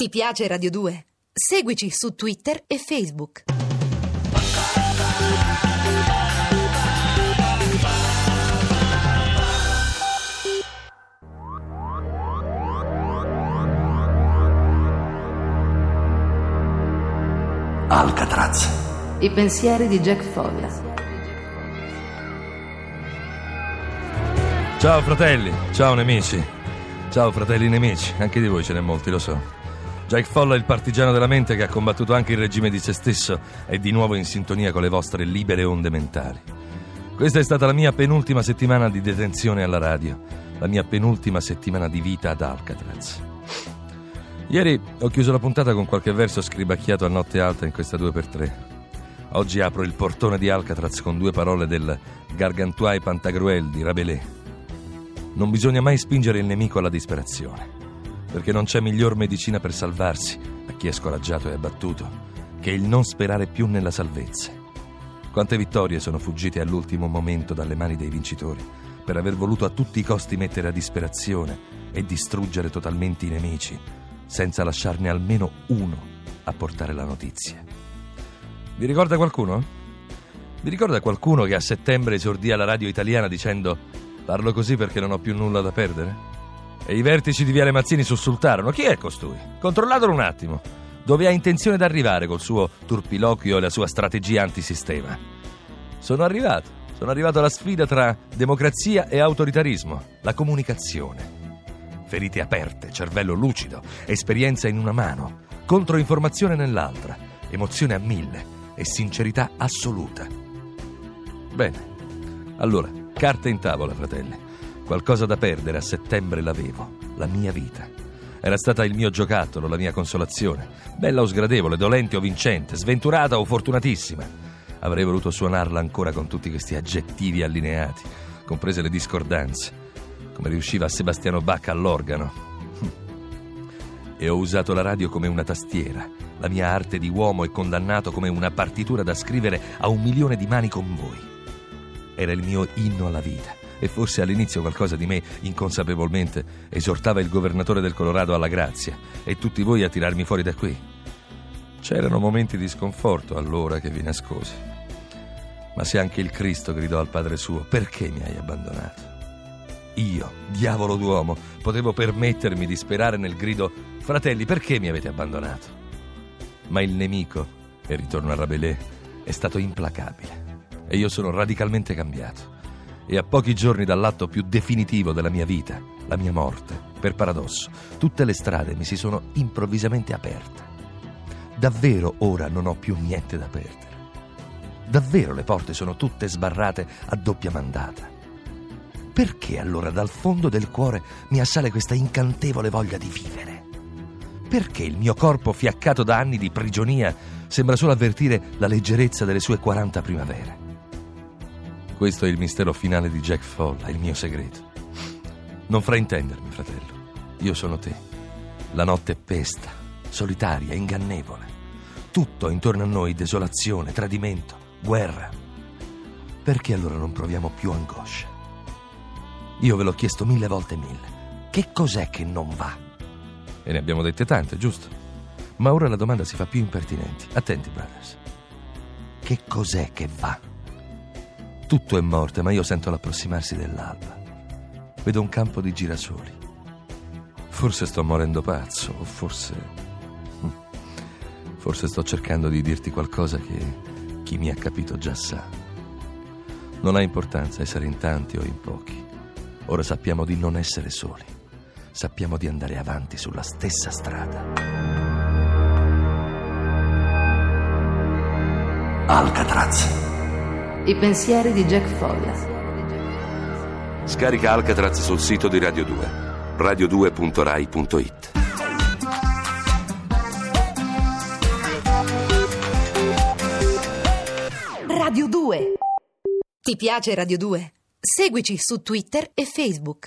Ti piace Radio 2? Seguici su Twitter e Facebook. Alcatraz. I pensieri di Jack Folla. Ciao fratelli, ciao nemici. Ciao fratelli nemici, anche di voi ce n'è molti, lo so. Jack Folla, il partigiano della mente che ha combattuto anche il regime di se stesso, è di nuovo in sintonia con le vostre libere onde mentali. Questa è stata la mia penultima settimana di detenzione alla radio, la mia penultima settimana di vita ad Alcatraz. Ieri ho chiuso la puntata con qualche verso scribacchiato a notte alta in questa 2x3. Oggi apro il portone di Alcatraz con due parole del Gargantua Pantagruel di Rabelais. Non bisogna mai spingere il nemico alla disperazione perché non c'è miglior medicina per salvarsi a chi è scoraggiato e abbattuto che il non sperare più nella salvezza. Quante vittorie sono fuggite all'ultimo momento dalle mani dei vincitori per aver voluto a tutti i costi mettere a disperazione e distruggere totalmente i nemici senza lasciarne almeno uno a portare la notizia. Vi ricorda qualcuno? Vi ricorda qualcuno che a settembre esordì alla radio italiana dicendo parlo così perché non ho più nulla da perdere? E i vertici di Viale Mazzini sussultarono. Chi è costui? Controllatelo un attimo. Dove ha intenzione di arrivare col suo turpiloquio e la sua strategia antisistema? Sono arrivato. Sono arrivato alla sfida tra democrazia e autoritarismo. La comunicazione. Ferite aperte, cervello lucido, esperienza in una mano, controinformazione nell'altra, emozione a mille e sincerità assoluta. Bene. Allora, carte in tavola, fratelli. Qualcosa da perdere a settembre l'avevo, la mia vita. Era stata il mio giocattolo, la mia consolazione. Bella o sgradevole, dolente o vincente, sventurata o fortunatissima. Avrei voluto suonarla ancora con tutti questi aggettivi allineati, comprese le discordanze, come riusciva Sebastiano Bacca all'organo. E ho usato la radio come una tastiera, la mia arte di uomo e condannato come una partitura da scrivere a un milione di mani con voi. Era il mio inno alla vita e forse all'inizio qualcosa di me inconsapevolmente esortava il governatore del Colorado alla grazia e tutti voi a tirarmi fuori da qui. C'erano momenti di sconforto allora che vi nascosi. Ma se anche il Cristo gridò al Padre suo, perché mi hai abbandonato? Io, diavolo d'uomo, potevo permettermi di sperare nel grido, fratelli, perché mi avete abbandonato? Ma il nemico, e ritorno a Rabelais, è stato implacabile e io sono radicalmente cambiato e a pochi giorni dall'atto più definitivo della mia vita, la mia morte, per paradosso, tutte le strade mi si sono improvvisamente aperte. Davvero ora non ho più niente da perdere. Davvero le porte sono tutte sbarrate a doppia mandata. Perché allora dal fondo del cuore mi assale questa incantevole voglia di vivere? Perché il mio corpo fiaccato da anni di prigionia sembra solo avvertire la leggerezza delle sue 40 primavere? Questo è il mistero finale di Jack Folla, il mio segreto. Non fraintendermi, fratello. Io sono te. La notte pesta, solitaria, ingannevole. Tutto intorno a noi desolazione, tradimento, guerra. Perché allora non proviamo più angoscia? Io ve l'ho chiesto mille volte mille. Che cos'è che non va? E ne abbiamo dette tante, giusto? Ma ora la domanda si fa più impertinente. Attenti, brothers. Che cos'è che va? Tutto è morte, ma io sento l'approssimarsi dell'alba. Vedo un campo di girasoli. Forse sto morendo pazzo, o forse... Hm, forse sto cercando di dirti qualcosa che chi mi ha capito già sa. Non ha importanza essere in tanti o in pochi. Ora sappiamo di non essere soli. Sappiamo di andare avanti sulla stessa strada. Alcatraz. I pensieri di Jack Folla. Scarica Alcatraz sul sito di Radio 2. radio2.rai.it. Radio 2. Ti piace Radio 2? Seguici su Twitter e Facebook.